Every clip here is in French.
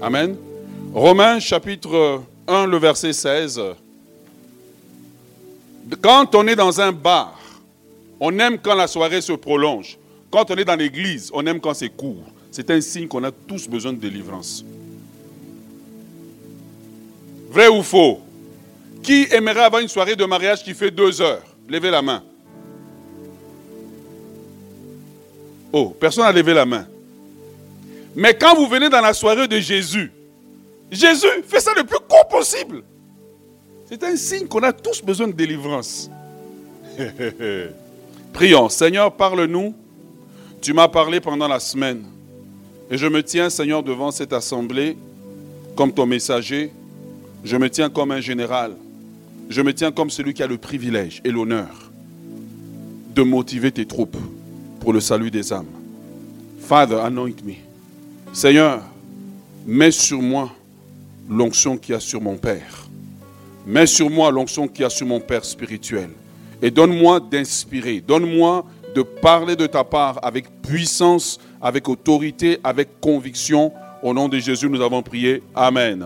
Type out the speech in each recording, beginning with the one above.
Amen. Romains chapitre 1, le verset 16. Quand on est dans un bar, on aime quand la soirée se prolonge. Quand on est dans l'église, on aime quand c'est court. C'est un signe qu'on a tous besoin de délivrance. Vrai ou faux? Qui aimerait avoir une soirée de mariage qui fait deux heures? Levez la main. Oh, personne n'a levé la main. Mais quand vous venez dans la soirée de Jésus, Jésus fait ça le plus court possible. C'est un signe qu'on a tous besoin de délivrance. Prions. Seigneur, parle-nous. Tu m'as parlé pendant la semaine. Et je me tiens, Seigneur, devant cette assemblée comme ton messager. Je me tiens comme un général. Je me tiens comme celui qui a le privilège et l'honneur de motiver tes troupes pour le salut des âmes. Father, anoint me. Seigneur, mets sur moi l'onction qu'il y a sur mon Père. Mets sur moi l'onction qu'il y a sur mon Père spirituel. Et donne-moi d'inspirer. Donne-moi de parler de ta part avec puissance, avec autorité, avec conviction. Au nom de Jésus, nous avons prié. Amen.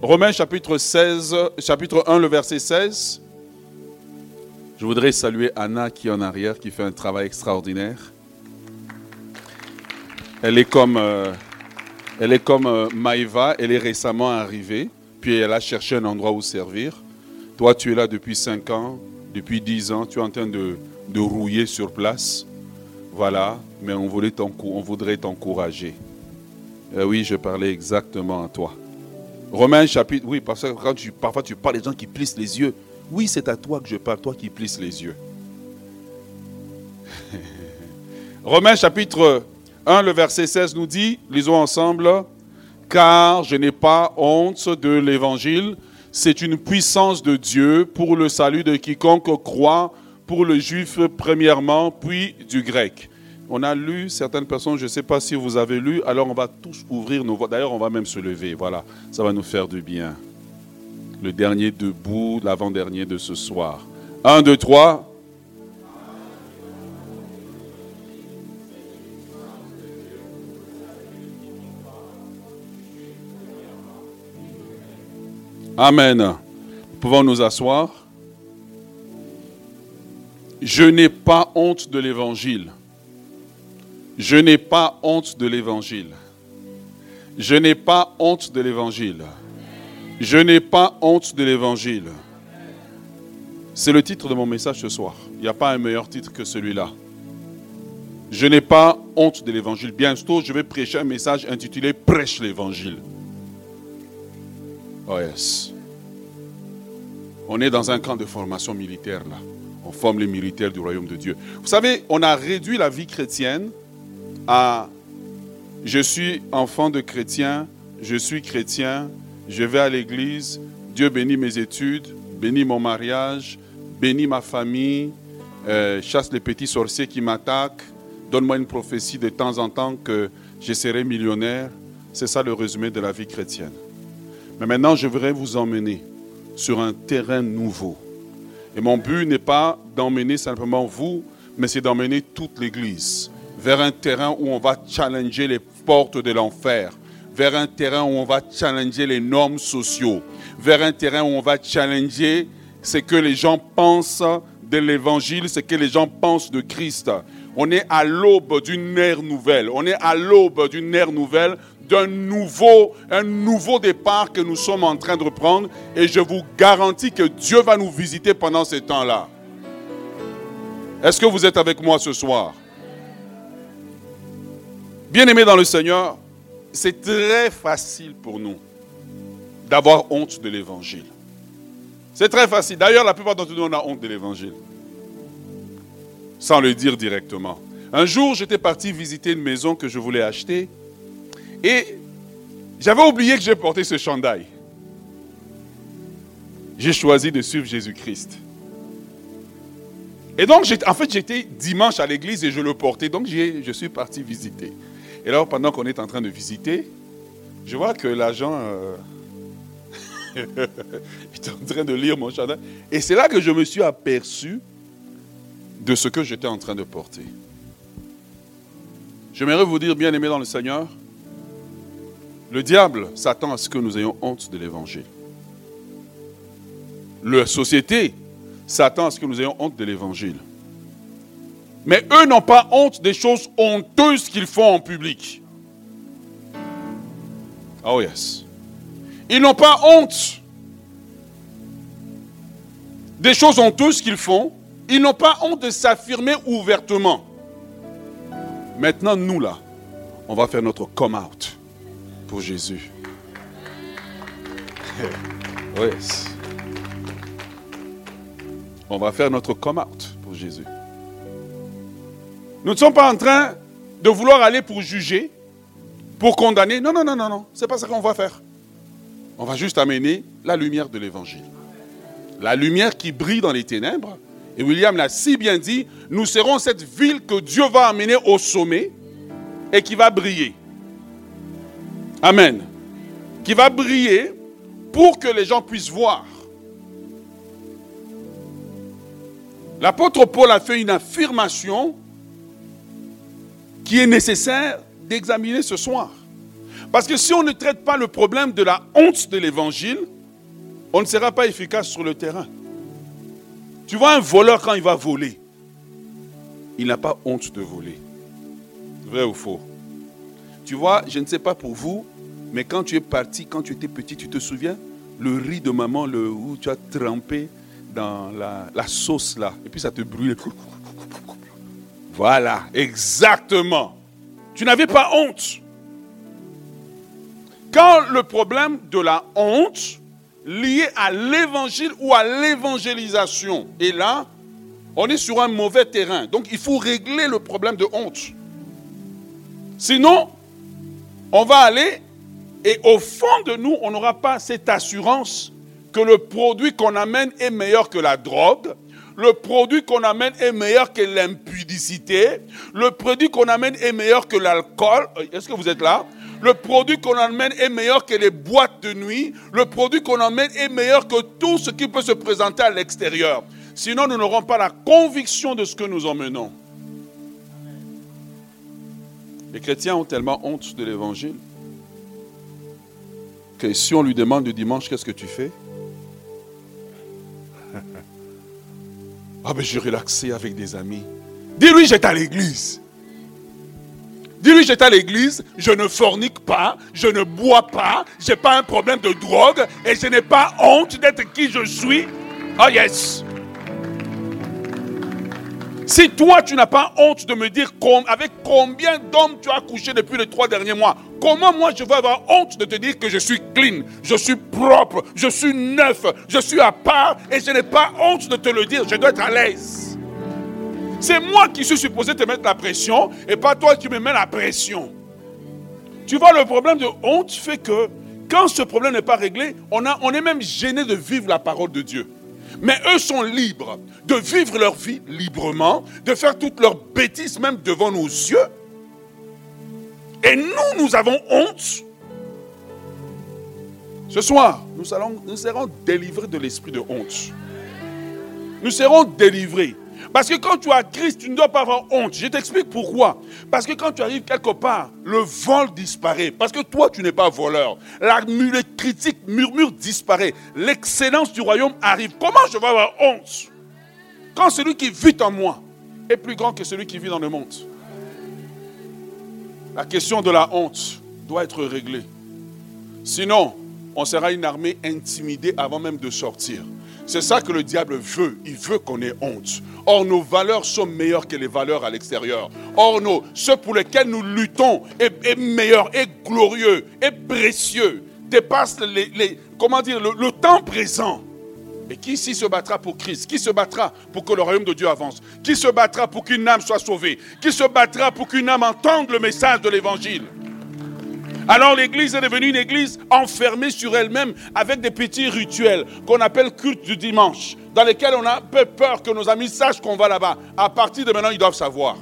Romains chapitre 16, chapitre 1, le verset 16. Je voudrais saluer Anna qui est en arrière, qui fait un travail extraordinaire. Elle est comme, euh, elle est comme euh, Maïva, elle est récemment arrivée, puis elle a cherché un endroit où servir. Toi, tu es là depuis 5 ans, depuis 10 ans, tu es en train de, de rouiller sur place. Voilà, mais on, voulait on voudrait t'encourager. Euh, oui, je parlais exactement à toi. Romains chapitre, oui, parce que quand tu, parfois tu parles des gens qui plissent les yeux. Oui, c'est à toi que je parle, toi qui plisses les yeux. Romains chapitre 1, le verset 16 nous dit, lisons ensemble, car je n'ai pas honte de l'évangile, c'est une puissance de Dieu pour le salut de quiconque croit, pour le juif premièrement, puis du grec. On a lu certaines personnes, je ne sais pas si vous avez lu, alors on va tous ouvrir nos voix. D'ailleurs, on va même se lever, voilà, ça va nous faire du bien. Le dernier debout, l'avant-dernier de ce soir. Un, deux, trois. Amen. Nous pouvons nous asseoir. Je n'ai pas honte de l'évangile. Je n'ai pas honte de l'évangile. Je n'ai pas honte de l'évangile. Je n'ai pas honte de l'évangile. C'est le titre de mon message ce soir. Il n'y a pas un meilleur titre que celui-là. Je n'ai pas honte de l'évangile. Bientôt, je vais prêcher un message intitulé Prêche l'évangile. Oh yes. On est dans un camp de formation militaire là. On forme les militaires du royaume de Dieu. Vous savez, on a réduit la vie chrétienne à je suis enfant de chrétien, je suis chrétien, je vais à l'église, Dieu bénit mes études, bénit mon mariage, bénit ma famille, euh, chasse les petits sorciers qui m'attaquent, donne-moi une prophétie de temps en temps que je serai millionnaire. C'est ça le résumé de la vie chrétienne. Mais maintenant, je voudrais vous emmener sur un terrain nouveau. Et mon but n'est pas d'emmener simplement vous, mais c'est d'emmener toute l'Église vers un terrain où on va challenger les portes de l'enfer, vers un terrain où on va challenger les normes sociaux, vers un terrain où on va challenger ce que les gens pensent de l'évangile, ce que les gens pensent de Christ. On est à l'aube d'une ère nouvelle. On est à l'aube d'une ère nouvelle d'un nouveau, un nouveau départ que nous sommes en train de prendre. Et je vous garantis que Dieu va nous visiter pendant ce temps-là. Est-ce que vous êtes avec moi ce soir? Bien-aimés dans le Seigneur, c'est très facile pour nous d'avoir honte de l'évangile. C'est très facile. D'ailleurs, la plupart d'entre nous, on honte de l'évangile. Sans le dire directement. Un jour, j'étais parti visiter une maison que je voulais acheter. Et j'avais oublié que j'ai porté ce chandail. J'ai choisi de suivre Jésus-Christ. Et donc, en fait, j'étais dimanche à l'église et je le portais. Donc, je suis parti visiter. Et alors, pendant qu'on est en train de visiter, je vois que l'agent euh, est en train de lire mon chandail. Et c'est là que je me suis aperçu de ce que j'étais en train de porter. J'aimerais vous dire, bien aimé dans le Seigneur, Le diable s'attend à ce que nous ayons honte de l'évangile. La société s'attend à ce que nous ayons honte de l'évangile. Mais eux n'ont pas honte des choses honteuses qu'ils font en public. Oh yes. Ils n'ont pas honte des choses honteuses qu'ils font. Ils n'ont pas honte de s'affirmer ouvertement. Maintenant, nous là, on va faire notre come out pour Jésus. yes. On va faire notre come out pour Jésus. Nous ne sommes pas en train de vouloir aller pour juger, pour condamner. Non, non, non, non, non. Ce n'est pas ça qu'on va faire. On va juste amener la lumière de l'évangile. La lumière qui brille dans les ténèbres. Et William l'a si bien dit, nous serons cette ville que Dieu va amener au sommet et qui va briller. Amen. Qui va briller pour que les gens puissent voir. L'apôtre Paul a fait une affirmation qui est nécessaire d'examiner ce soir. Parce que si on ne traite pas le problème de la honte de l'évangile, on ne sera pas efficace sur le terrain. Tu vois un voleur quand il va voler, il n'a pas honte de voler. Vrai ou faux? Tu vois, je ne sais pas pour vous, mais quand tu es parti, quand tu étais petit, tu te souviens Le riz de maman, le, où tu as trempé dans la, sauce là, et puis ça te brûle. Voilà, exactement. Tu n'avais pas honte. Quand le problème de la honte lié à l'évangile ou à l'évangélisation est là, on est sur un mauvais terrain. Donc il faut régler le problème de honte. Sinon, on va aller et au fond de nous, on n'aura pas cette assurance que le produit qu'on amène est meilleur que la drogue, le produit qu'on amène est meilleur que l'impudicité. Le produit qu'on amène est meilleur que l'alcool. Est-ce que vous êtes là? Le produit qu'on amène est meilleur que les boîtes de nuit. Le produit qu'on amène est meilleur que tout ce qui peut se présenter à l'extérieur. Sinon, nous n'aurons pas la conviction de ce que nous emmenons. Les chrétiens ont tellement honte de l'évangile que si on lui demande le dimanche, qu'est-ce que tu fais? Ah ben je relaxé avec des amis. Dis-lui j'étais à l'église. Dis-lui j'étais à l'église, je ne fornique pas, je ne bois pas, je n'ai pas un problème de drogue et je n'ai pas honte d'être qui je suis. Oh yes. Si toi, tu n'as pas honte de me dire avec combien d'hommes tu as couché depuis les trois derniers mois, comment moi je vais avoir honte de te dire que je suis clean, je suis propre, je suis neuf, je suis à part et je n'ai pas honte de te le dire, je dois être à l'aise. C'est moi qui suis supposé te mettre la pression et pas toi qui me mets la pression. Tu vois, le problème de honte fait que quand ce problème n'est pas réglé, on, a, on est même gêné de vivre la parole de Dieu. Mais eux sont libres de vivre leur vie librement, de faire toutes leurs bêtises même devant nos yeux. Et nous, nous avons honte. Ce soir, nous, nous serons délivrés de l'esprit de honte. Nous serons délivrés. Parce que quand tu as Christ, tu ne dois pas avoir honte. Je t'explique pourquoi. Parce que quand tu arrives quelque part, le vol disparaît. Parce que toi, tu n'es pas voleur. La critique murmure disparaît. L'excellence du royaume arrive. Comment je vais avoir honte? Quand celui qui vit en moi est plus grand que celui qui vit dans le monde. La question de la honte doit être réglée. Sinon, on sera une armée intimidée avant même de sortir. C'est ça que le diable veut. Il veut qu'on ait honte. Or, nos valeurs sont meilleures que les valeurs à l'extérieur. Or, nos, ceux pour lesquels nous luttons est, meilleur, est glorieux, est précieux, dépasse les, comment dire, le, temps présent. Et qui ici se battra pour Christ? Qui se battra pour que le royaume de Dieu avance? Qui se battra pour qu'une âme soit sauvée? Qui se battra pour qu'une âme entende le message de l'évangile? Alors l'église est devenue une église enfermée sur elle-même avec des petits rituels qu'on appelle culte du dimanche, dans lesquels on a peu peur que nos amis sachent qu'on va là-bas. À partir de maintenant, ils doivent savoir.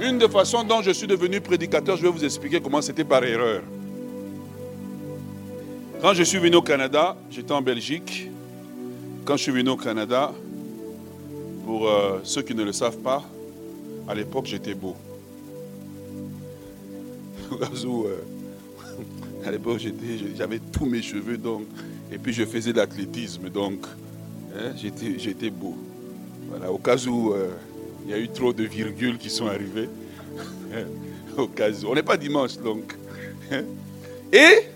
Une des façons dont je suis devenu prédicateur, je vais vous expliquer comment c'était par erreur. Quand je suis venu au Canada, j'étais en Belgique. Quand je suis venu au Canada, pour euh, ceux qui ne le savent pas, à l'époque j'étais beau. Euh, À l'époque, j'avais tous mes cheveux, donc, et puis je faisais de l'athlétisme, donc hein, j'étais beau. Voilà, au cas où euh, il y a eu trop de virgules qui sont arrivées. au cas où. On n'est pas dimanche, donc. Hein. Et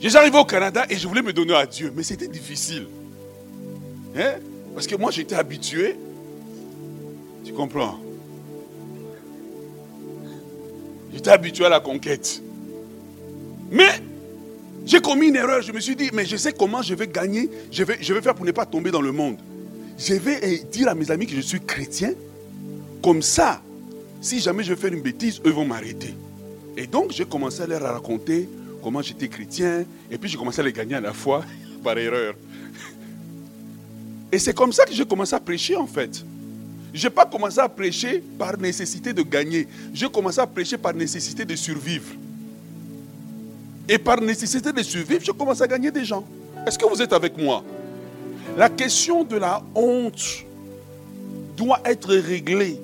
j'arrivé au Canada et je voulais me donner à Dieu, mais c'était difficile. Hein? Parce que moi, j'étais habitué. Tu comprends J'étais habitué à la conquête. Mais j'ai commis une erreur. Je me suis dit, mais je sais comment je vais gagner. Je vais, faire pour ne pas tomber dans le monde. Je vais eh, dire à mes amis que je suis chrétien. Comme ça, si jamais je fais une bêtise, eux vont m'arrêter. Et donc, j'ai commencé à leur raconter comment j'étais chrétien. Et puis, j'ai commencé à les gagner à la fois par erreur. Et c'est comme ça que j'ai commencé à prêcher, en fait. Je n'ai pas commencé à prêcher par nécessité de gagner. J'ai commencé à prêcher par nécessité de survivre. Et par nécessité de survivre, je commence à gagner des gens. Est-ce que vous êtes avec moi? La question de la honte doit être réglée.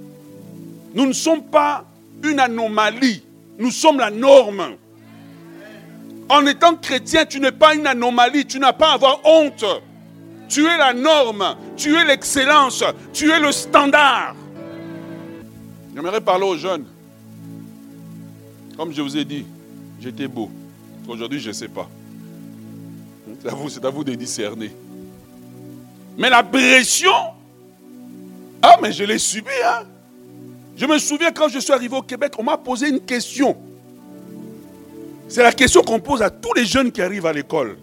Nous ne sommes pas une anomalie, nous sommes la norme. En étant chrétien, tu n'es pas une anomalie, tu n'as pas à avoir honte. Tu es la norme, tu es l'excellence, tu es le standard. J'aimerais parler aux jeunes. Comme je vous ai dit, j'étais beau. Aujourd'hui, je ne sais pas. C'est à, vous, de discerner. Mais la pression, ah, mais je l'ai subi. Hein? Je me souviens quand je suis arrivé au Québec, on m'a posé une question. C'est la question qu'on pose à tous les jeunes qui arrivent à l'école.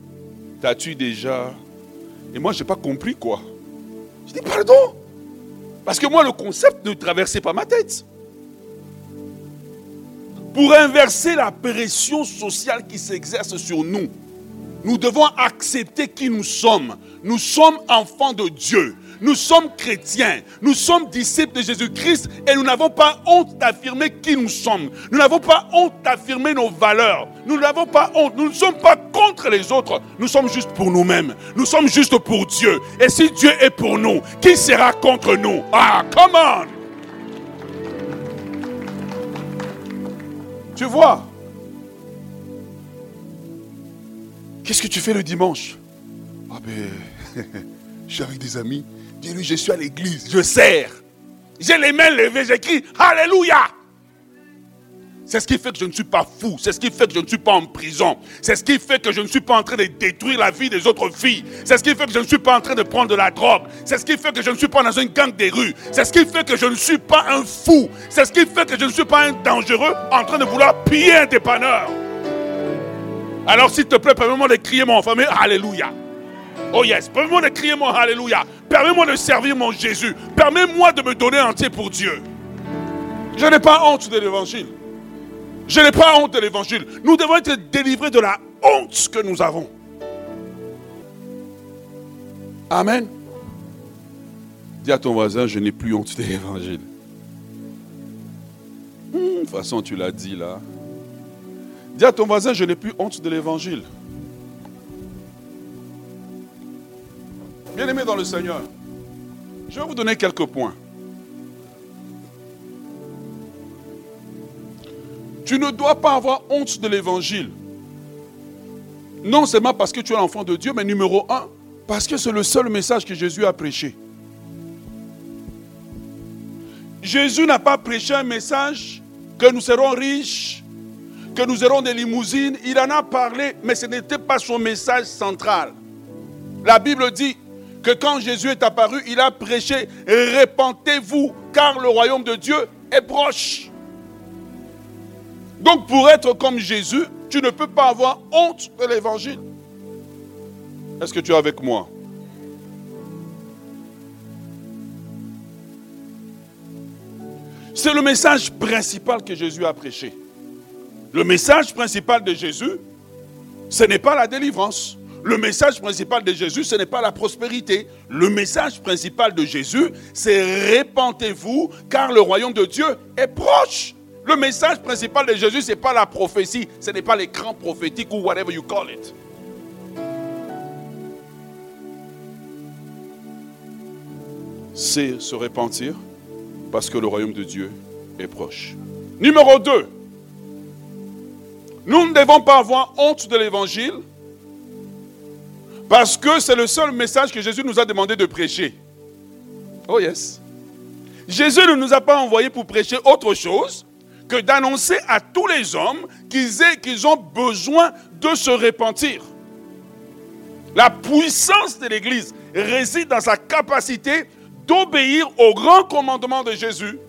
T'as-tu déjà Et moi, je n'ai pas compris quoi. Je dis pardon? Parce que moi, le concept ne traversait pas ma tête pour inverser la pression sociale qui s'exerce sur nous. Nous devons accepter qui nous sommes. Nous sommes enfants de Dieu. Nous sommes chrétiens. Nous sommes disciples de Jésus-Christ et nous n'avons pas honte d'affirmer qui nous sommes. Nous n'avons pas honte d'affirmer nos valeurs. Nous n'avons pas honte. Nous ne sommes pas contre les autres. Nous sommes juste pour nous-mêmes. Nous sommes juste pour Dieu. Et si Dieu est pour nous, qui sera contre nous? Ah, come on Tu vois? Qu'est-ce que tu fais le dimanche? Ah ben, je avec des amis. Dis-lui, je suis à l'église, je sers. J'ai les mains levées, j'écris Alléluia. C'est ce qui fait que je ne suis pas fou. C'est ce qui fait que je ne suis pas en prison. C'est ce qui fait que je ne suis pas en train de détruire la vie des autres filles. C'est ce qui fait que je ne suis pas en train de prendre de la drogue. C'est ce qui fait que je ne suis pas dans une gang des rues. C'est ce qui fait que je ne suis pas un fou. C'est ce qui fait que je ne suis pas un dangereux en train de vouloir piller un dépanneur. Alors s'il te plaît, permets-moi de crier mon famille Alléluia. Oh yes, permets-moi de crier mon Alléluia. Permets-moi de servir mon Jésus. Permets-moi de me donner entier pour Dieu. Je n'ai pas honte de l'évangile. Je n'ai pas honte de l'évangile. Nous devons être délivrés de la honte que nous avons. Amen. Dis à ton voisin, je n'ai plus honte de l'évangile. Hmm, de toute façon, tu l'as dit là. Dis à ton voisin, je n'ai plus honte de l'évangile. Bien-aimé dans le Seigneur, je vais vous donner quelques points. Tu ne dois pas avoir honte de l'évangile. Non seulement parce que tu es l'enfant de Dieu, mais numéro un, parce que c'est le seul message que Jésus a prêché. Jésus n'a pas prêché un message que nous serons riches, que nous aurons des limousines. Il en a parlé, mais ce n'était pas son message central. La Bible dit que quand Jésus est apparu, il a prêché, répentez-vous, car le royaume de Dieu est proche. Donc pour être comme Jésus, tu ne peux pas avoir honte de l'évangile. Est-ce que tu es avec moi? C'est le message principal que Jésus a prêché. Le message principal de Jésus, ce n'est pas la délivrance. Le message principal de Jésus, ce n'est pas la prospérité. Le message principal de Jésus, c'est répentez-vous car le royaume de Dieu est proche. Le message principal de Jésus, ce n'est pas la prophétie, ce n'est pas l'écran prophétique ou whatever you call it. C'est se repentir parce que le royaume de Dieu est proche. Numéro 2. Nous ne devons pas avoir honte de l'évangile parce que c'est le seul message que Jésus nous a demandé de prêcher. Oh yes. Jésus ne nous a pas envoyé pour prêcher autre chose que d'annoncer à tous les hommes qu'ils ont besoin de se repentir. La puissance de l'Église réside dans sa capacité d'obéir au grand commandement de Jésus.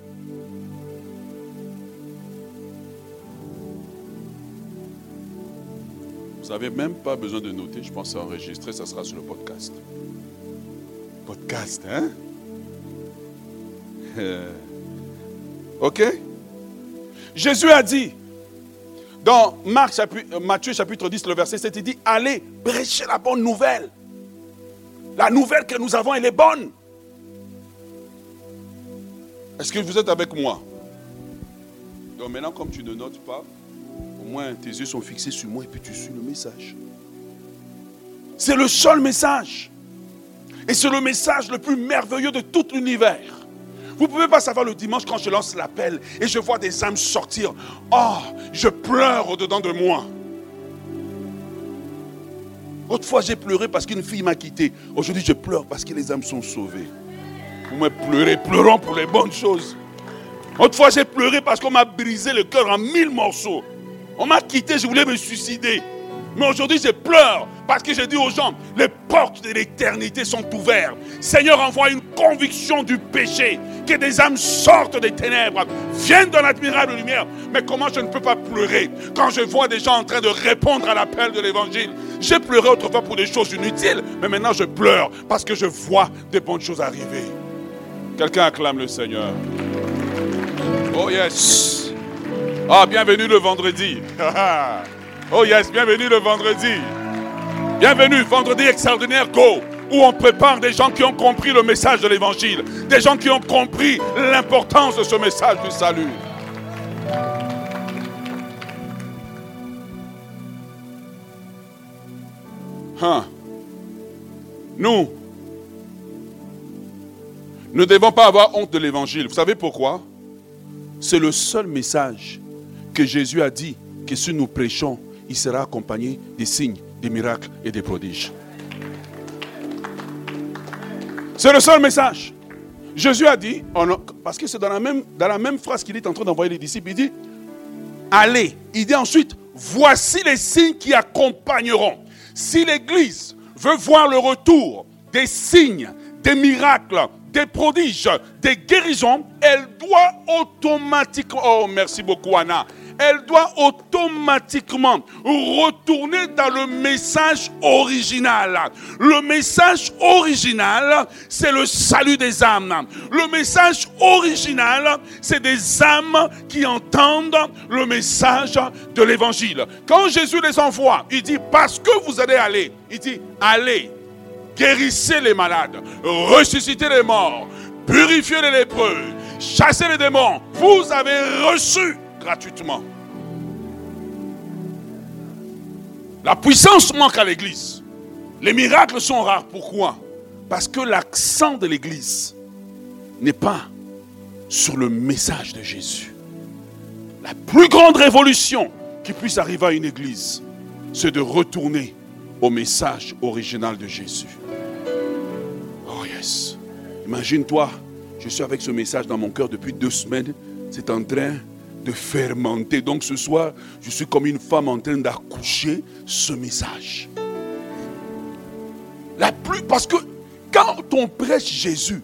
N'avez même pas besoin de noter, je pense enregistrer, ça sera sur le podcast. Podcast, hein? Ok? Jésus a dit, dans Marc, euh, Matthieu chapitre 10, le verset 7, il dit, allez, prêchez la bonne nouvelle. La nouvelle que nous avons, elle est bonne. Est-ce que vous êtes avec moi? Donc maintenant, comme tu ne notes pas, tes yeux sont fixés sur moi et puis tu suis le message. C'est le seul message. Et c'est le message le plus merveilleux de tout l'univers. Vous ne pouvez pas savoir le dimanche quand je lance l'appel et je vois des âmes sortir. Oh, je pleure au-dedans de moi. Autrefois, j'ai pleuré parce qu'une fille m'a quitté. Aujourd'hui, je pleure parce que les âmes sont sauvées. Vous me pleurez, pleurons pour les bonnes choses. Autrefois, j'ai pleuré parce qu'on m'a brisé le cœur en mille morceaux. On m'a quitté, je voulais me suicider. Mais aujourd'hui, je pleure parce que j'ai dit aux gens, les portes de l'éternité sont ouvertes. Seigneur, envoie une conviction du péché, que des âmes sortent des ténèbres, viennent dans l'admirable lumière. Mais comment je ne peux pas pleurer quand je vois des gens en train de répondre à l'appel de l'évangile? J'ai pleuré autrefois pour des choses inutiles, mais maintenant je pleure parce que je vois des bonnes choses arriver. Quelqu'un acclame le Seigneur. Oh yes. Ah, bienvenue le vendredi. Oh yes, bienvenue le vendredi. Bienvenue, vendredi extraordinaire, go, où on prépare des gens qui ont compris le message de l'évangile, des gens qui ont compris l'importance de ce message du salut. Hein. Nous ne devons pas avoir honte de l'évangile. Vous savez pourquoi? C'est le seul message que Jésus a dit que si nous prêchons, il sera accompagné des signes, des miracles et des prodiges. C'est le seul message. Jésus a dit, parce que c'est dans la même, dans la même phrase qu'il est en train d'envoyer les disciples, il dit, allez. Il dit ensuite, voici les signes qui accompagneront. Si l'Église veut voir le retour des signes, des miracles, des prodiges, des guérisons, elle doit automatiquement, oh merci beaucoup Anna, elle doit automatiquement retourner dans le message original. Le message original, c'est le salut des âmes. Le message original, c'est des âmes qui entendent le message de l'évangile. Quand Jésus les envoie, il dit, parce que vous allez aller, il dit, allez, guérissez les malades, ressuscitez les morts, purifiez les lépreux, chassez les démons. Vous avez reçu gratuitement. La puissance manque à l'église. Les miracles sont rares. Pourquoi? Parce que l'accent de l'église n'est pas sur le message de Jésus. La plus grande révolution qui puisse arriver à une église, c'est de retourner au message original de Jésus. Imagine-toi, je suis avec ce message dans mon cœur depuis deux semaines. C'est en train de fermenter. Donc ce soir, je suis comme une femme en train d'accoucher ce message. La plus, parce que quand on prêche Jésus,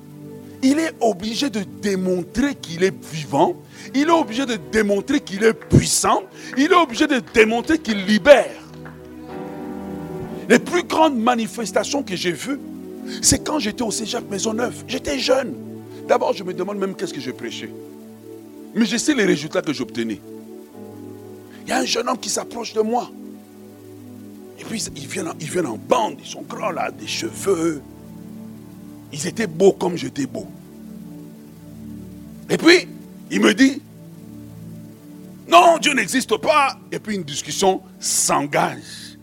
il est obligé de démontrer qu'il est vivant, il est obligé de démontrer qu'il est puissant, il est obligé de démontrer qu'il libère. Les plus grandes manifestations que j'ai vues, c'est quand j'étais au Cégep Maisonneuve. J'étais jeune. D'abord, je me demande même qu'est-ce que j'ai prêché. Mais je sais les résultats que j'obtenais. Il y a un jeune homme qui s'approche de moi. Et puis, ils viennent, ils viennent en bande. Ils sont grands là, des cheveux. Ils étaient beaux comme j'étais beau. Et puis, il me dit, non, Dieu n'existe pas. Et puis, une discussion s'engage.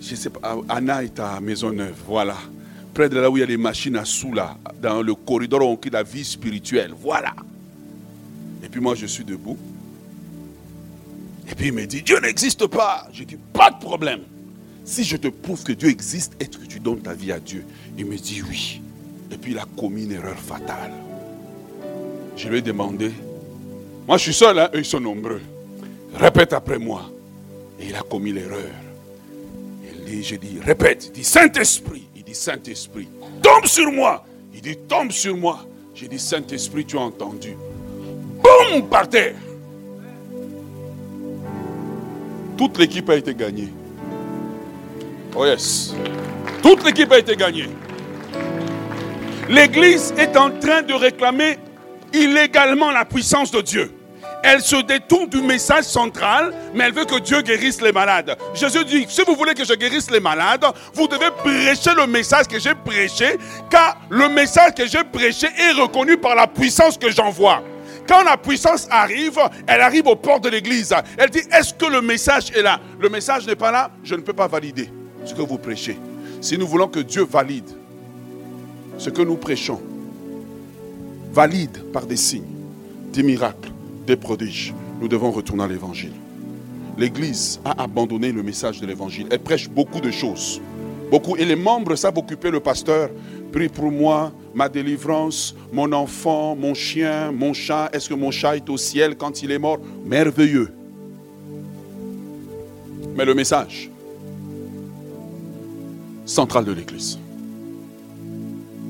Je sais pas, Anna est à Maisonneuve, voilà. Près de là où il y a les machines à sous, là, dans le corridor où on la vie spirituelle, voilà. Et puis moi, je suis debout. Et puis il me dit, Dieu n'existe pas. Je dis, pas de problème. Si je te prouve que Dieu existe, est-ce que tu donnes ta vie à Dieu? Il me dit oui. Et puis il a commis une erreur fatale. Je lui ai demandé, moi je suis seul, hein, eux ils sont nombreux. Répète après moi. Et il a commis l'erreur. Dit, j'ai dit, répète. Il dit, Saint-Esprit. Dit, Saint-Esprit, tombe sur moi. Il dit, tombe sur moi. J'ai dit, Saint-Esprit, tu as entendu. Boum, par terre. Toute l'équipe a été gagnée. Oh yes. Toute l'équipe a été gagnée. L'Église est en train de réclamer illégalement la puissance de Dieu. Elle se détourne du message central, mais elle veut que Dieu guérisse les malades. Jésus dit, si vous voulez que je guérisse les malades, vous devez prêcher le message que j'ai prêché, car le message que j'ai prêché est reconnu par la puissance que j'envoie. Quand la puissance arrive, elle arrive au port de l'église. Elle dit, est-ce que le message est là? Le message n'est pas là, je ne peux pas valider ce que vous prêchez. Si nous voulons que Dieu valide ce que nous prêchons, valide par des signes, des miracles, des prodiges, nous devons retourner à l'évangile. L'Église a abandonné le message de l'évangile. Elle prêche beaucoup de choses. Beaucoup. Et les membres savent occuper le pasteur. Prie pour moi, ma délivrance, mon enfant, mon chien, mon chat. Est-ce que mon chat est au ciel quand il est mort? Merveilleux. Mais le message central de l'Église,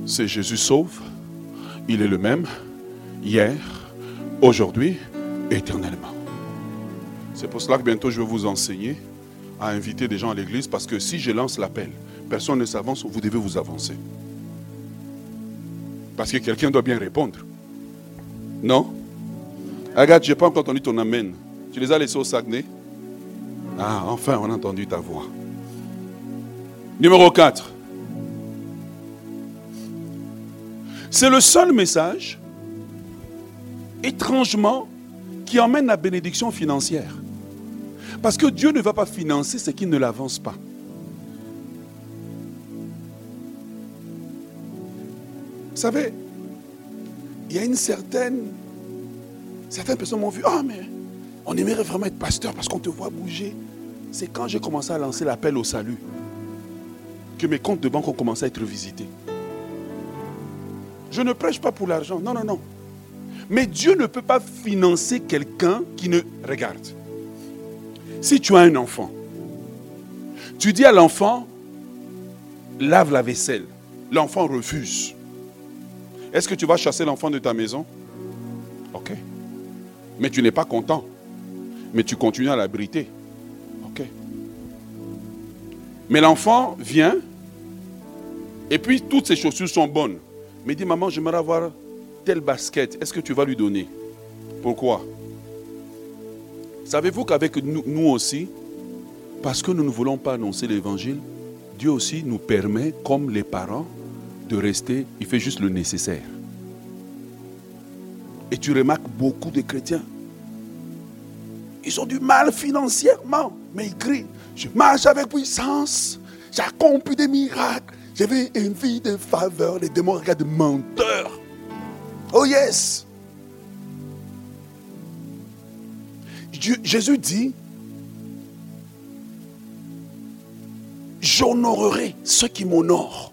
c'est Jésus sauve. Il est le même hier, aujourd'hui, éternellement. C'est pour cela que bientôt je vais vous enseigner à inviter des gens à l'église parce que si je lance l'appel, personne ne s'avance, vous devez vous avancer. Parce que quelqu'un doit bien répondre. Non? Regarde, je n'ai pas encore entendu ton amen. Tu les as laissés au Saguenay Ah, enfin, on a entendu ta voix. Numéro 4. C'est le seul message, étrangement, qui emmène la bénédiction financière. Parce que Dieu ne va pas financer ce qui ne l'avance pas. Vous savez, il y a une certaine... Certaines personnes m'ont vu, ah mais on aimerait vraiment être pasteur parce qu'on te voit bouger. C'est quand j'ai commencé à lancer l'appel au salut que mes comptes de banque ont commencé à être visités. Je ne prêche pas pour l'argent, non, non, non. Mais Dieu ne peut pas financer quelqu'un qui ne regarde. Si tu as un enfant, tu dis à l'enfant, lave la vaisselle. L'enfant refuse. Est-ce que tu vas chasser l'enfant de ta maison? Ok. Mais tu n'es pas content. Mais tu continues à l'abriter. Ok. Mais l'enfant vient, et puis toutes ses chaussures sont bonnes. Mais il dit, maman, j'aimerais avoir basket, est-ce que tu vas lui donner? Pourquoi? Savez-vous qu'avec nous, nous, aussi, parce que nous ne voulons pas annoncer l'évangile, Dieu aussi nous permet, comme les parents, de rester, il fait juste le nécessaire. Et tu remarques beaucoup de chrétiens, ils ont du mal financièrement, mais ils crient, je marche avec puissance, j'accomplis des miracles, j'avais une vie de faveur, les démons regardent menteurs. Oh yes. Jésus dit, j'honorerai ceux qui m'honorent.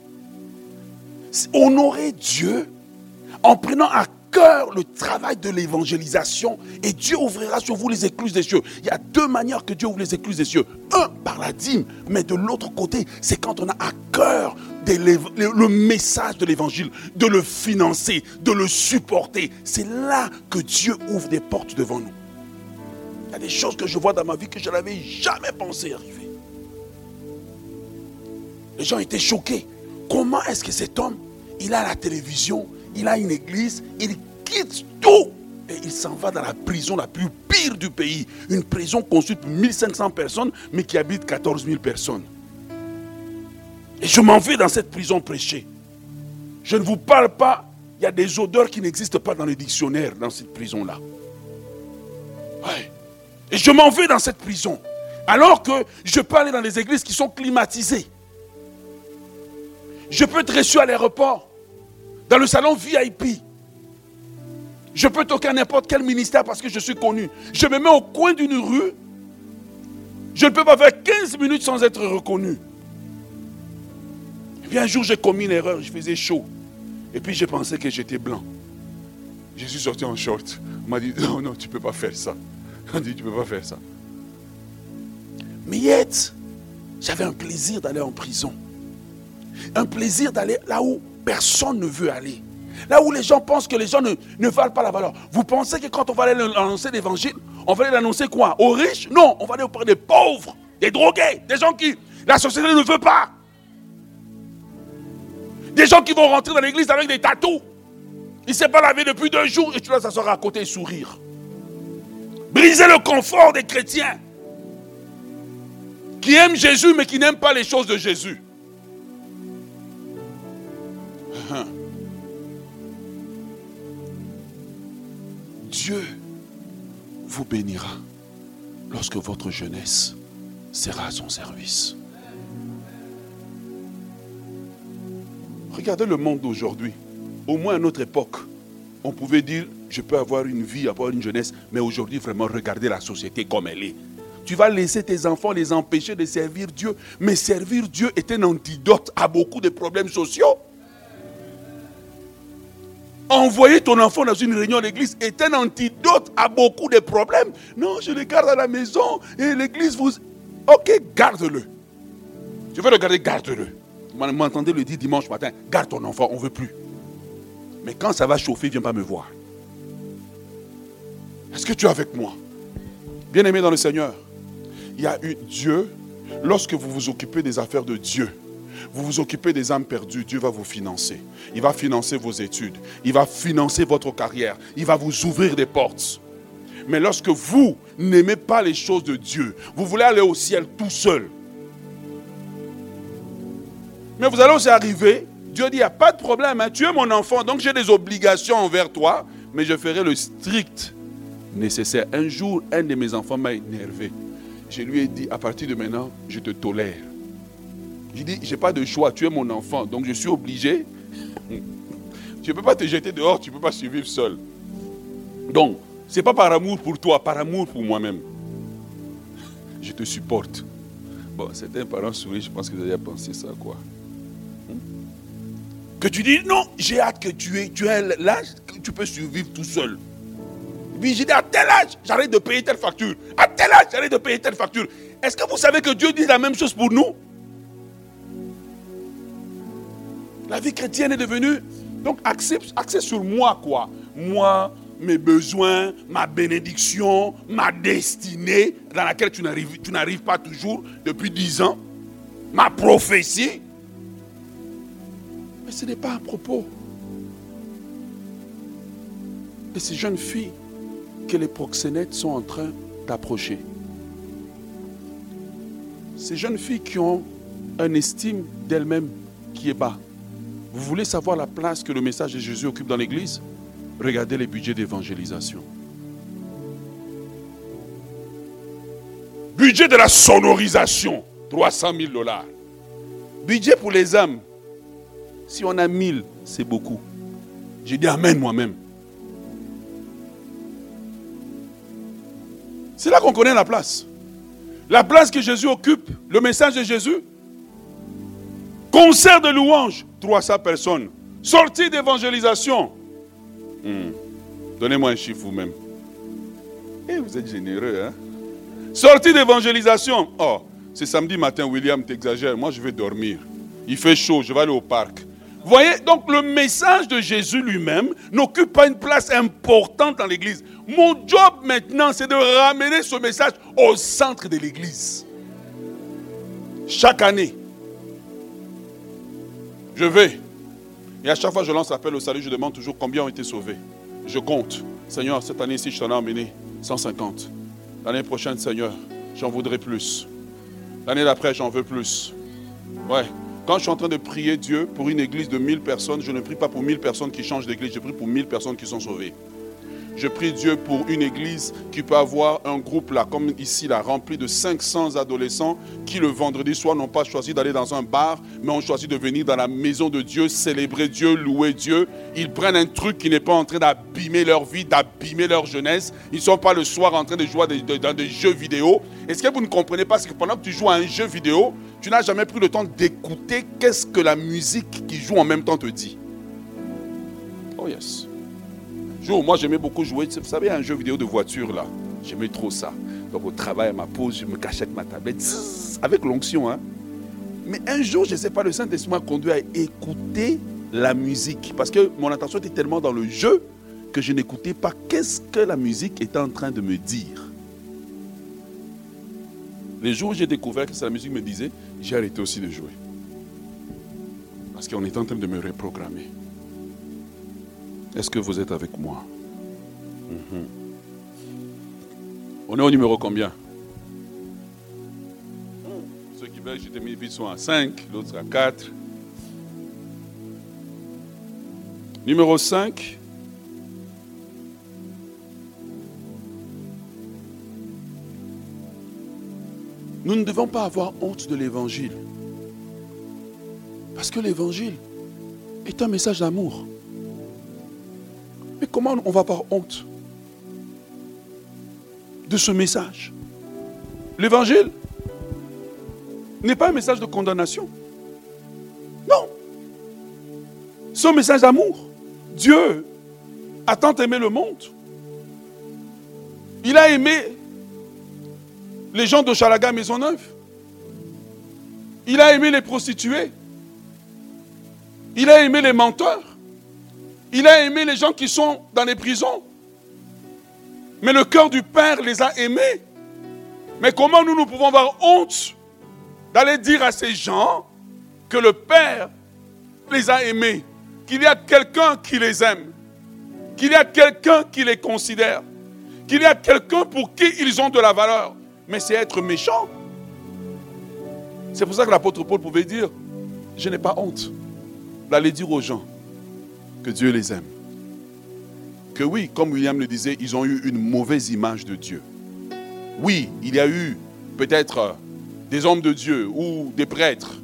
Honorer Dieu en prenant à cœur le travail de l'évangélisation et Dieu ouvrira sur vous les écluses des cieux. Il y a deux manières que Dieu ouvre les écluses des cieux. Un, par la dîme, mais de l'autre côté, c'est quand on a à cœur le message de l'évangile, de le financer, de le supporter. C'est là que Dieu ouvre des portes devant nous. Il y a des choses que je vois dans ma vie que je n'avais jamais pensé arriver. Les gens étaient choqués. Comment est-ce que cet homme, il a la télévision, il a une église, il quitte tout et il s'en va dans la prison la plus pire du pays. Une prison construite pour 1500 personnes, mais qui habite 14 000 personnes. Et je m'en vais dans cette prison prêcher. Je ne vous parle pas, il y a des odeurs qui n'existent pas dans les dictionnaires dans cette prison-là. Et je m'en vais dans cette prison. Alors que je peux aller dans des églises qui sont climatisées. Je peux être reçu à l'aéroport, dans le salon VIP. Je peux toquer à n'importe quel ministère parce que je suis connu. Je me mets au coin d'une rue Je ne peux pas faire 15 minutes sans être reconnu. Un jour, j'ai commis une erreur, je faisais chaud. Et puis j'ai pensé que j'étais blanc. Je sorti en short. On m'a dit, non, non, tu ne peux pas faire ça. On dit, tu ne peux pas faire ça. Mais yet, j'avais un plaisir d'aller en prison. Un plaisir d'aller là où personne ne veut aller. Là où les gens pensent que les gens ne, ne valent pas la valeur. Vous pensez que quand on va aller annoncer l'évangile, on va aller l'annoncer quoi? Aux riches? Non, on va aller auprès des pauvres, des drogués, des gens qui la société ne veut pas. Des gens qui vont rentrer dans l'église avec des tatous. Il ne s'est pas lavé depuis deux jours et tu dois s'asseoir à côté et sourire. Briser le confort des chrétiens qui aiment Jésus mais qui n'aiment pas les choses de Jésus. Dieu vous bénira lorsque votre jeunesse sera à son service. Regardez le monde d'aujourd'hui. Au moins à notre époque, on pouvait dire, je peux avoir une vie, avoir une jeunesse, mais aujourd'hui, vraiment, regardez la société comme elle est. Tu vas laisser tes enfants les empêcher de servir Dieu, mais servir Dieu est un antidote à beaucoup de problèmes sociaux. Envoyer ton enfant dans une réunion d'église est un antidote à beaucoup de problèmes. Non, je le garde à la maison et l'église vous... Ok, garde-le. Je veux le garder, garde-le. M'entendez le dire dimanche matin, garde ton enfant, on ne veut plus. Mais quand ça va chauffer, viens pas me voir. Est-ce que tu es avec moi? Bien-aimé dans le Seigneur, il y a eu Dieu, lorsque vous vous occupez des affaires de Dieu, vous vous occupez des âmes perdues, Dieu va vous financer. Il va financer vos études. Il va financer votre carrière. Il va vous ouvrir des portes. Mais lorsque vous n'aimez pas les choses de Dieu, vous voulez aller au ciel tout seul. Mais vous allez aussi arriver, Dieu dit, il n'y a pas de problème, hein. tu es mon enfant, donc j'ai des obligations envers toi, mais je ferai le strict nécessaire. Un jour, un de mes enfants m'a énervé. Je lui ai dit, à partir de maintenant, je te tolère. Je dis, je n'ai pas de choix, tu es mon enfant, donc je suis obligé. Tu ne peux pas te jeter dehors, tu ne peux pas survivre seul. Donc, ce n'est pas par amour pour toi, par amour pour moi-même. Je te supporte. Bon, certains parents sourient, je pense que vous avez pensé ça, quoi. Que tu dis, non, j'ai hâte que tu aies, tu l'âge que tu peux survivre tout seul. puis j'ai dit, à tel âge, j'arrête de payer telle facture. À tel âge, j'arrête de payer telle facture. Est-ce que vous savez que Dieu dit la même chose pour nous? La vie chrétienne est devenue, donc axée, sur moi, quoi. Moi, mes besoins, ma bénédiction, ma destinée, dans laquelle tu n'arrives, tu n'arrives pas toujours depuis dix ans, ma prophétie. Mais ce n'est pas un propos de ces jeunes filles que les proxénètes sont en train d'approcher. Ces jeunes filles qui ont un estime d'elles-mêmes qui est bas. Vous voulez savoir la place que le message de Jésus occupe dans l'Église? Regardez les budgets d'évangélisation. Budget de la sonorisation, 300 000 dollars. Budget pour les âmes, si on a 1000, c'est beaucoup. J'ai dit Amen moi-même. C'est là qu'on connaît la place. La place que Jésus occupe, le message de Jésus, Concert de louange, 300 personnes. Sortie d'évangélisation. Hmm. Donnez-moi un chiffre vous-même. Eh, vous êtes généreux, hein? Sortie d'évangélisation. Oh, c'est samedi matin, William, t'exagères. Moi, je vais dormir. Il fait chaud, je vais aller au parc. Vous voyez, donc le message de Jésus lui-même n'occupe pas une place importante dans l'église. Mon job maintenant, c'est de ramener ce message au centre de l'église. Chaque année, je vais. Et à chaque fois je lance l'appel au salut, je demande toujours combien ont été sauvés. Je compte. Seigneur, cette année-ci, je t'en ai emmené 150. L'année prochaine, Seigneur, j'en voudrais plus. L'année d'après, j'en veux plus. Ouais. Quand je suis en train de prier Dieu pour une église de 1000 personnes, je ne prie pas pour 1000 personnes qui changent d'église, je prie pour 1000 personnes qui sont sauvées. Je prie Dieu pour une église qui peut avoir un groupe là, comme ici, rempli de 500 adolescents qui le vendredi soir n'ont pas choisi d'aller dans un bar, mais ont choisi de venir dans la maison de Dieu, célébrer Dieu, louer Dieu. Ils prennent un truc qui n'est pas en train d'abîmer leur vie, d'abîmer leur jeunesse. Ils ne sont pas le soir en train de jouer dans des jeux vidéo. Est-ce que vous ne comprenez pas? Que pendant que tu joues à un jeu vidéo, tu n'as jamais pris le temps d'écouter qu'est-ce que la musique qui joue en même temps te dit Oh yes moi j'aimais beaucoup jouer, vous savez, un jeu vidéo de voiture là. J'aimais trop ça. Donc au travail, à ma pause, je me cachais avec ma tablette, avec l'onction. Hein. Mais un jour, je ne sais pas, le Saint-Esprit m'a conduit à écouter la musique. Parce que mon attention était tellement dans le jeu que je n'écoutais pas qu'est-ce que la musique était en train de me dire. Les jours où j'ai découvert que la musique me disait, j'ai arrêté aussi de jouer. Parce qu'on est en train de me reprogrammer. Est-ce que vous êtes avec moi mhm. On est au numéro combien Ceux qui veulent, j'ai mis sont à 5, l'autre à 4. Numéro 5. Nous ne devons pas avoir honte de l'évangile. Parce que l'évangile est un message d'amour. Mais comment on va avoir honte de ce message? L'évangile n'est pas un message de condamnation. Non. C'est un message d'amour. Dieu a tant aimé le monde. Il a aimé les gens de Chalaga Maisonneuve. Il a aimé les prostituées. Il a aimé les menteurs. Il a aimé les gens qui sont dans les prisons. Mais le cœur du Père les a aimés. Mais comment nous, nous pouvons avoir honte d'aller dire à ces gens que le Père les a aimés, qu'il y a quelqu'un qui les aime, qu'il y a quelqu'un qui les considère, qu'il y a quelqu'un pour qui ils ont de la valeur. Mais c'est être méchant. C'est pour ça que l'apôtre Paul pouvait dire, je n'ai pas honte d'aller dire aux gens, que Dieu les aime. Que oui, comme William le disait, ils ont eu une mauvaise image de Dieu. Oui, il y a eu peut-être des hommes de Dieu ou des prêtres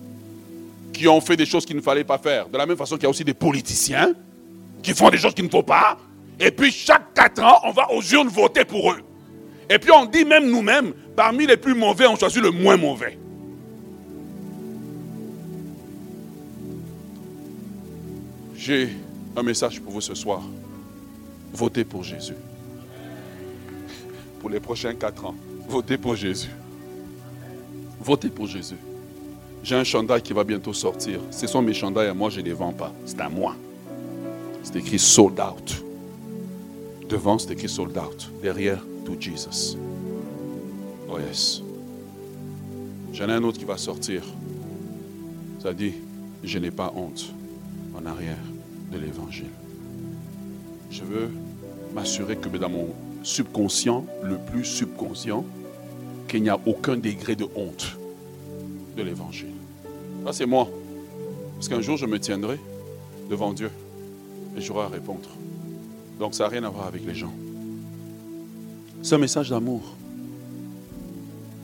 qui ont fait des choses qu'il ne fallait pas faire. De la même façon qu'il y a aussi des politiciens qui font des choses qu'il ne faut pas. Et puis chaque quatre ans, on va aux urnes voter pour eux. Et puis on dit même nous-mêmes, parmi les plus mauvais, on choisit le moins mauvais. J'ai un message pour vous ce soir. Votez pour Jésus. Pour les prochains quatre ans, votez pour Jésus. Votez pour Jésus. J'ai un chandail qui va bientôt sortir. Ce sont mes chandails à moi, je ne les vends pas. C'est à moi. C'est écrit sold out. Devant, c'est écrit sold out. Derrière, to Jesus. Oh yes. J'en ai un autre qui va sortir. Ça dit, je n'ai pas honte. En arrière l'évangile. Je veux m'assurer que dans mon subconscient, le plus subconscient, qu'il n'y a aucun degré de honte de l'évangile. Ça, c'est moi. Parce qu'un jour, je me tiendrai devant Dieu et j'aurai à répondre. Donc, ça n'a rien à voir avec les gens. C'est un message d'amour.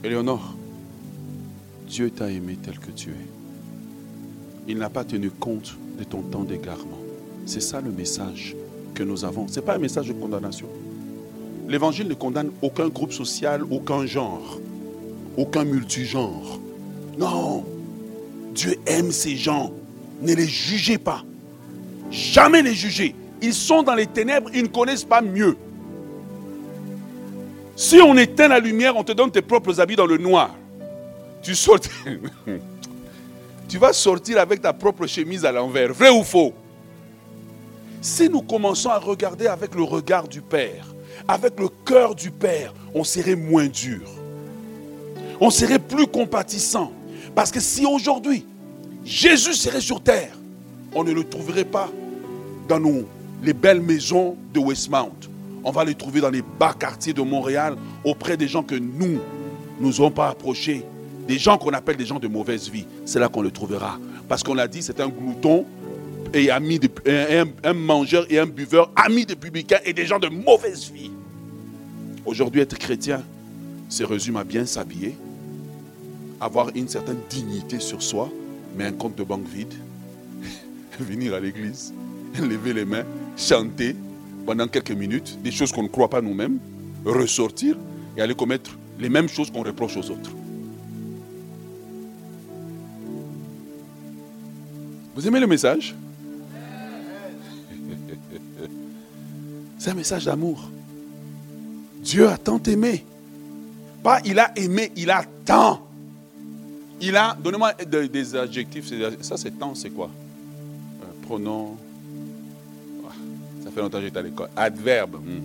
Éléonore, Dieu t'a aimé tel que tu es. Il n'a pas tenu compte de ton temps d'égarement. C'est ça le message que nous avons. Ce n'est pas un message de condamnation. L'évangile ne condamne aucun groupe social, aucun genre, aucun multigenre. Non. Dieu aime ces gens. Ne les jugez pas. Jamais les juger. Ils sont dans les ténèbres, ils ne connaissent pas mieux. Si on éteint la lumière, on te donne tes propres habits dans le noir. Tu sors. tu vas sortir avec ta propre chemise à l'envers. Vrai ou faux? Si nous commençons à regarder avec le regard du Père, avec le cœur du Père, on serait moins dur. On serait plus compatissant. Parce que si aujourd'hui, Jésus serait sur terre, on ne le trouverait pas dans nos, les belles maisons de Westmount. On va le trouver dans les bas quartiers de Montréal, auprès des gens que nous, nous n'avons pas approchés. Des gens qu'on appelle des gens de mauvaise vie. C'est là qu'on le trouvera. Parce qu'on a dit, c'est un glouton et ami de, un, mangeur et un buveur, ami de publicains et des gens de mauvaise vie. Aujourd'hui, être chrétien se résume à bien s'habiller, avoir une certaine dignité sur soi, mais un compte de banque vide, venir à l'église, lever les mains, chanter pendant quelques minutes, des choses qu'on ne croit pas nous-mêmes, ressortir et aller commettre les mêmes choses qu'on reproche aux autres. Vous aimez le message? C'est un message d'amour. Dieu a tant aimé. Pas il a aimé, il a tant. Il a, donnez-moi des adjectifs. Ça, c'est tant, c'est quoi? Euh, Pronom. Ça fait longtemps que j'étais à l'école. Adverbe. Hmm.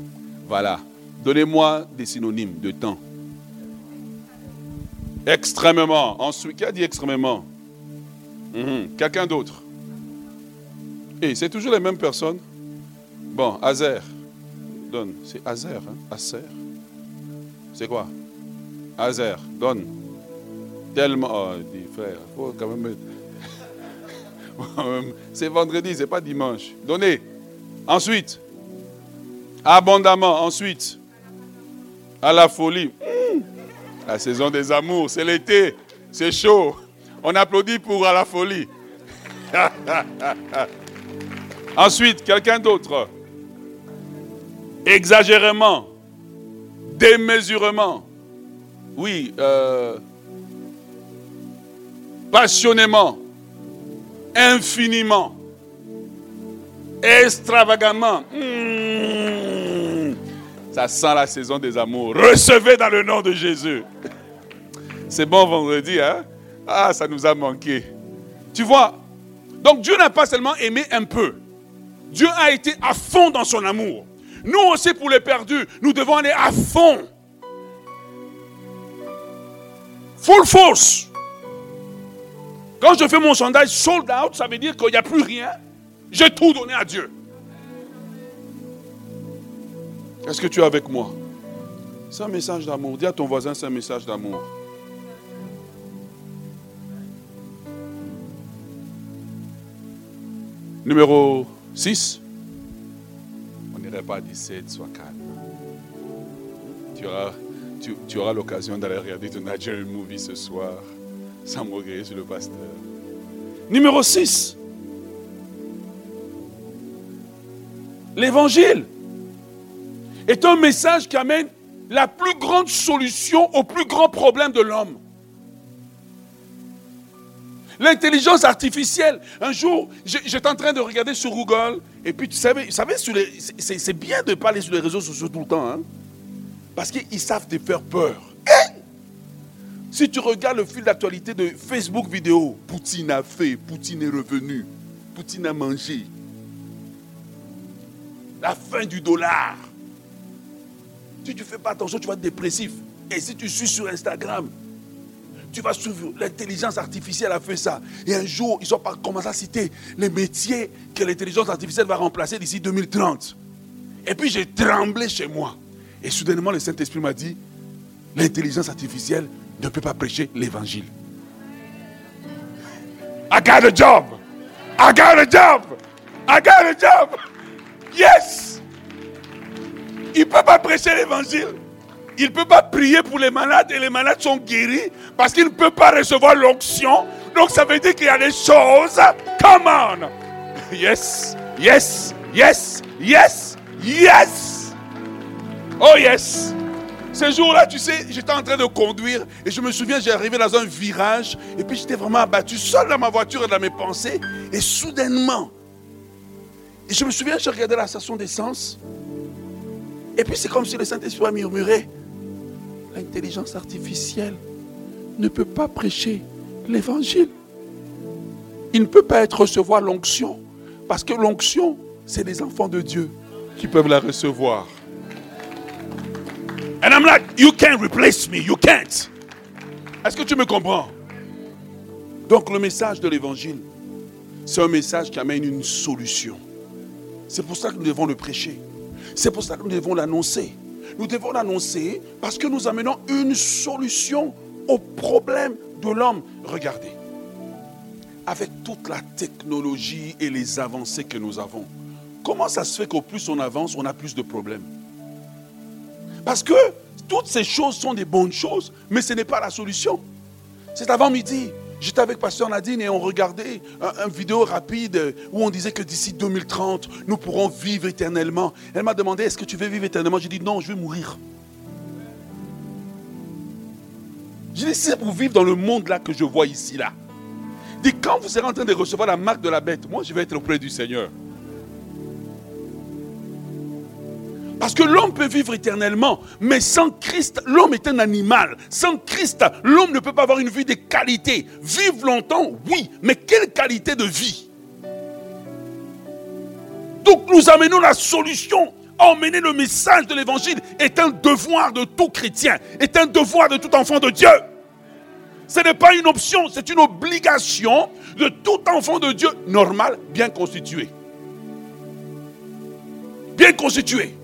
Voilà. Donnez-moi des synonymes de temps. Extrêmement. Ensuite, qui a dit extrêmement? Mhm. Quelqu'un d'autre? Et c'est toujours les mêmes personnes Bon, Azer. Donne. C'est Azer, hein. C'est quoi? Azer. Donne. Tellement. Oh, dit frère, faut quand même. c'est vendredi, c'est pas dimanche. Donnez. Ensuite. Abondamment. Ensuite. À la folie. La saison des amours, c'est l'été, c'est chaud. On applaudit pour à la folie. Ensuite, quelqu'un d'autre. Exagérément, démesurement, oui, euh, passionnément, infiniment, extravagamment. Hmm. Ça sent la saison des amours. Recevez dans le nom de Jésus. C'est bon vendredi, hein? Ah, ça nous a manqué. Tu vois, donc Dieu n'a pas seulement aimé un peu. Dieu a été à fond dans son amour. Nous aussi, pour les perdus, nous devons aller à fond. Full force. Quand je fais mon sondage sold out, ça veut dire qu'il n'y a plus rien. J'ai tout donné à Dieu. Est-ce que tu es avec moi? C'est un message d'amour. Dis à ton voisin, c'est un message d'amour. Numéro 6. Pas 17, sois calme. Tu auras, tu, auras l'occasion d'aller regarder ton Nigerian movie ce soir sans me sur le pasteur. Numéro 6. L'évangile est un message qui amène la plus grande solution au plus grand problème de l'homme. L'intelligence artificielle. Un jour, j'étais en train de regarder sur Google, et puis tu savais, savez c'est bien de aller sur les réseaux sociaux tout le temps, hein, parce qu'ils savent te faire peur. si tu regardes le fil d'actualité de Facebook vidéo, Poutine a fait, Poutine est revenu, Poutine a mangé. La fin du dollar. Si tu ne fais pas attention, tu vas être dépressif. Et si tu suis sur Instagram, tu vas suivre. L'intelligence artificielle a fait ça. Et un jour, ils ont commencé à citer les métiers que l'intelligence artificielle va remplacer d'ici 2030. Et puis j'ai tremblé chez moi. Et soudainement, le Saint-Esprit m'a dit, l'intelligence artificielle ne peut pas prêcher l'évangile. I got a job. I got a job. I got a job. Yes. Il ne peut pas prêcher l'évangile. Il ne peut pas prier pour les malades et les malades sont guéris parce qu'il ne peut pas recevoir l'onction. Donc ça veut dire qu'il y a des choses. Come on. Yes, yes, yes, yes, yes. Oh yes. Ce jour-là, tu sais, j'étais en train de conduire et je me souviens, j'ai arrivé dans un virage et puis j'étais vraiment abattu seul dans ma voiture et dans mes pensées. Et soudainement, et je me souviens, je regardais la station d'essence et puis c'est comme si le Saint-Esprit a murmuré, l'intelligence artificielle ne peut pas prêcher l'évangile. Il ne peut pas être recevoir l'onction. Parce que l'onction, c'est les enfants de Dieu qui peuvent la recevoir. And I'm like, you can't replace me, you can't. Est-ce que tu me comprends? Donc le message de l'évangile, c'est un message qui amène une solution. C'est pour ça que nous devons le prêcher. C'est pour ça que nous devons l'annoncer. Nous devons l'annoncer parce que nous amenons une solution au problème de l'homme. Regardez. avec toute la technologie et les avancées que nous avons, comment ça se fait qu'au plus on avance, on a plus de problèmes? Parce que toutes ces choses sont des bonnes choses, mais ce n'est pas la solution. C'est avant midi. J'étais avec Pasteur Nadine et on regardait une vidéo rapide où on disait que d'ici 2030, nous pourrons vivre éternellement. Elle m'a demandé, est-ce que tu veux vivre éternellement? J'ai dit, non, je vais mourir. J'ai dit, c'est pour vivre dans le monde là que je vois ici, là. Dit, quand vous serez en train de recevoir la marque de la bête, moi, je vais être auprès du Seigneur. Parce que l'homme peut vivre éternellement, mais sans Christ, l'homme est un animal. Sans Christ, l'homme ne peut pas avoir une vie de qualité. Vivre longtemps, oui, mais quelle qualité de vie? Donc nous amenons la solution. Emmener le message de l'évangile est un devoir de tout chrétien, est un devoir de tout enfant de Dieu. Ce n'est pas une option, c'est une obligation de tout enfant de Dieu normal, bien constitué. Bien constitué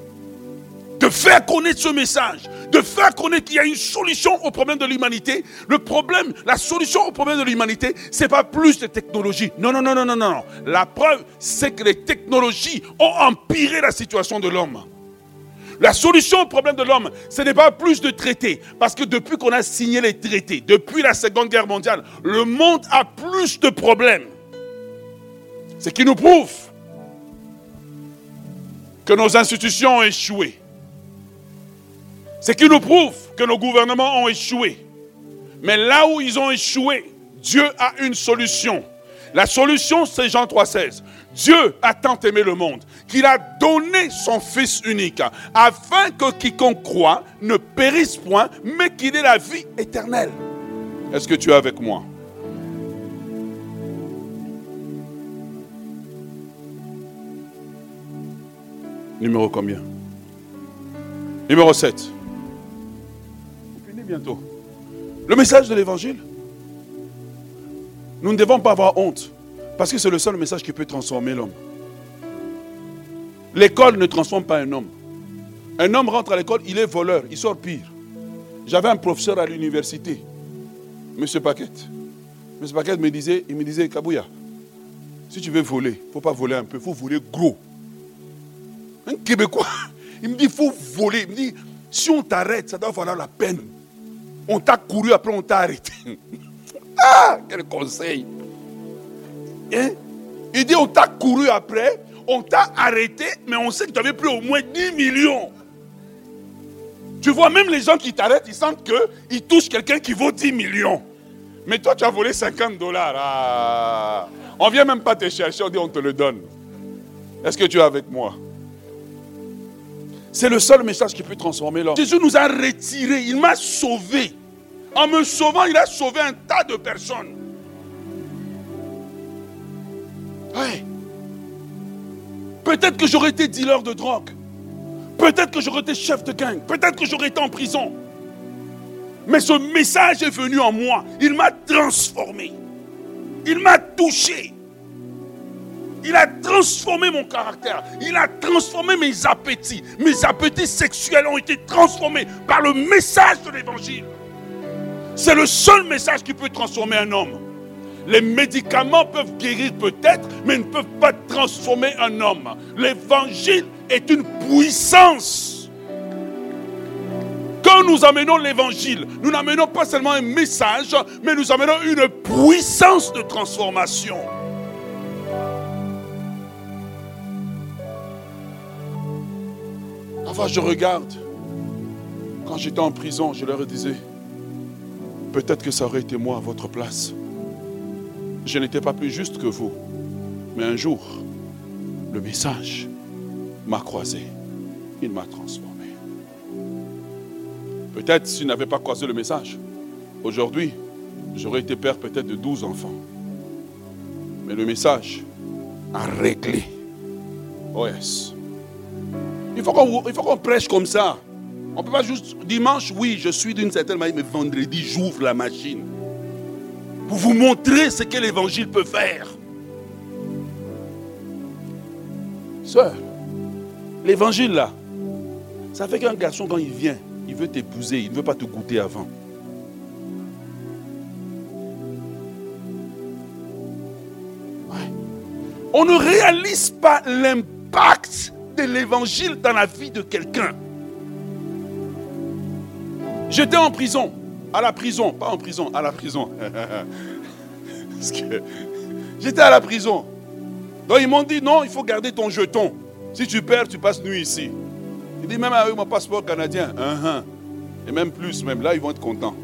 de faire connaître ce message, de faire connaître qu'il y a une solution au problème de l'humanité. Le problème, la solution au problème de l'humanité, ce n'est pas plus de technologie. Non, non, non, non, non, non. La preuve, c'est que les technologies ont empiré la situation de l'homme. La solution au problème de l'homme, ce n'est pas plus de traités. Parce que depuis qu'on a signé les traités, depuis la Seconde Guerre mondiale, le monde a plus de problèmes. Ce qui nous prouve que nos institutions ont échoué. Ce qui nous prouve que nos gouvernements ont échoué. Mais là où ils ont échoué, Dieu a une solution. La solution, c'est Jean 3,16. Dieu a tant aimé le monde qu'il a donné son Fils unique afin que quiconque croit ne périsse point, mais qu'il ait la vie éternelle. Est-ce que tu es avec moi? Numéro combien? Numéro 7 bientôt. Le message de l'évangile, nous ne devons pas avoir honte, parce que c'est le seul message qui peut transformer l'homme. L'école ne transforme pas un homme. Un homme rentre à l'école, il est voleur, il sort pire. J'avais un professeur à l'université, M. Paquette. M. Paquette me disait, il me disait, Kabouya, si tu veux voler, il ne faut pas voler un peu, il faut voler gros. Un Québécois, il me dit, il faut voler. Il me dit, si on t'arrête, ça doit valoir la peine. On t'a couru, après on t'a arrêté. ah, quel conseil. Hein? Il dit, on t'a couru après, on t'a arrêté, mais on sait que tu avais pris au moins 10 millions. Tu vois, même les gens qui t'arrêtent, ils sentent qu'ils touchent quelqu'un qui vaut 10 millions. Mais toi, tu as volé 50 dollars. Ah. On ne vient même pas te chercher, on dit on te le donne. Est-ce que tu es avec moi? C'est le seul message qui peut transformer l'homme. Jésus nous a retirés, il m'a sauvé. En me sauvant, il a sauvé un tas de personnes. Peut-être que j'aurais été dealer de drogue. Peut-être que j'aurais été chef de gang. Peut-être que j'aurais été en prison. Mais ce message est venu en moi. Il m'a transformé. Il m'a touché. Il a transformé mon caractère. Il a transformé mes appétits. Mes appétits sexuels ont été transformés par le message de l'évangile. C'est le seul message qui peut transformer un homme. Les médicaments peuvent guérir peut-être, mais ne peuvent pas transformer un homme. L'évangile est une puissance. Quand nous amenons l'évangile, nous n'amenons pas seulement un message, mais nous amenons une puissance de transformation. Avant, je regarde. Quand j'étais en prison, je leur disais, Peut-être que ça aurait été moi à votre place. Je n'étais pas plus juste que vous. Mais un jour, le message m'a croisé. Il m'a transformé. Peut-être s'il n'avait pas croisé le message, aujourd'hui, j'aurais été père peut-être de 12 enfants. Mais le message a réglé. Oh yes. Il faut qu'on prêche comme ça. On ne peut pas juste dimanche, oui, je suis d'une certaine manière, mais vendredi, j'ouvre la machine. Pour vous montrer ce que l'évangile peut faire. Sœur, l'évangile là, ça fait qu'un garçon, quand il vient, il veut t'épouser, il ne veut pas te goûter avant. On ne réalise pas l'impact de l'évangile dans la vie de quelqu'un. J'étais en prison, à la prison, pas en prison, à la prison. J'étais à la prison. Donc ils m'ont dit non, il faut garder ton jeton. Si tu perds, tu passes nuit ici. Il dit même avec mon passeport canadien. Et même plus, même là, ils vont être contents.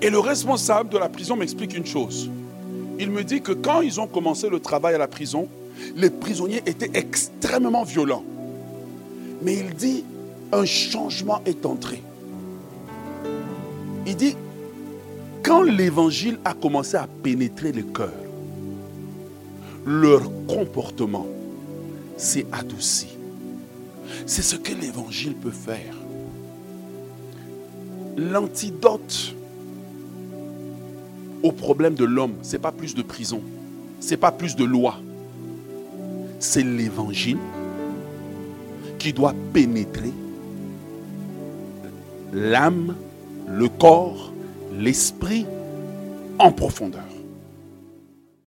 Et le responsable de la prison m'explique une chose. Il me dit que quand ils ont commencé le travail à la prison, les prisonniers étaient extrêmement violents. Mais il dit, un changement est entré. Il dit, quand l'évangile a commencé à pénétrer le cœur, leur comportement s'est adouci. C'est ce que l'évangile peut faire. L'antidote au problème de l'homme, ce n'est pas plus de prison, ce n'est pas plus de loi. C'est l'évangile qui doit pénétrer l'âme, le corps, l'esprit en profondeur.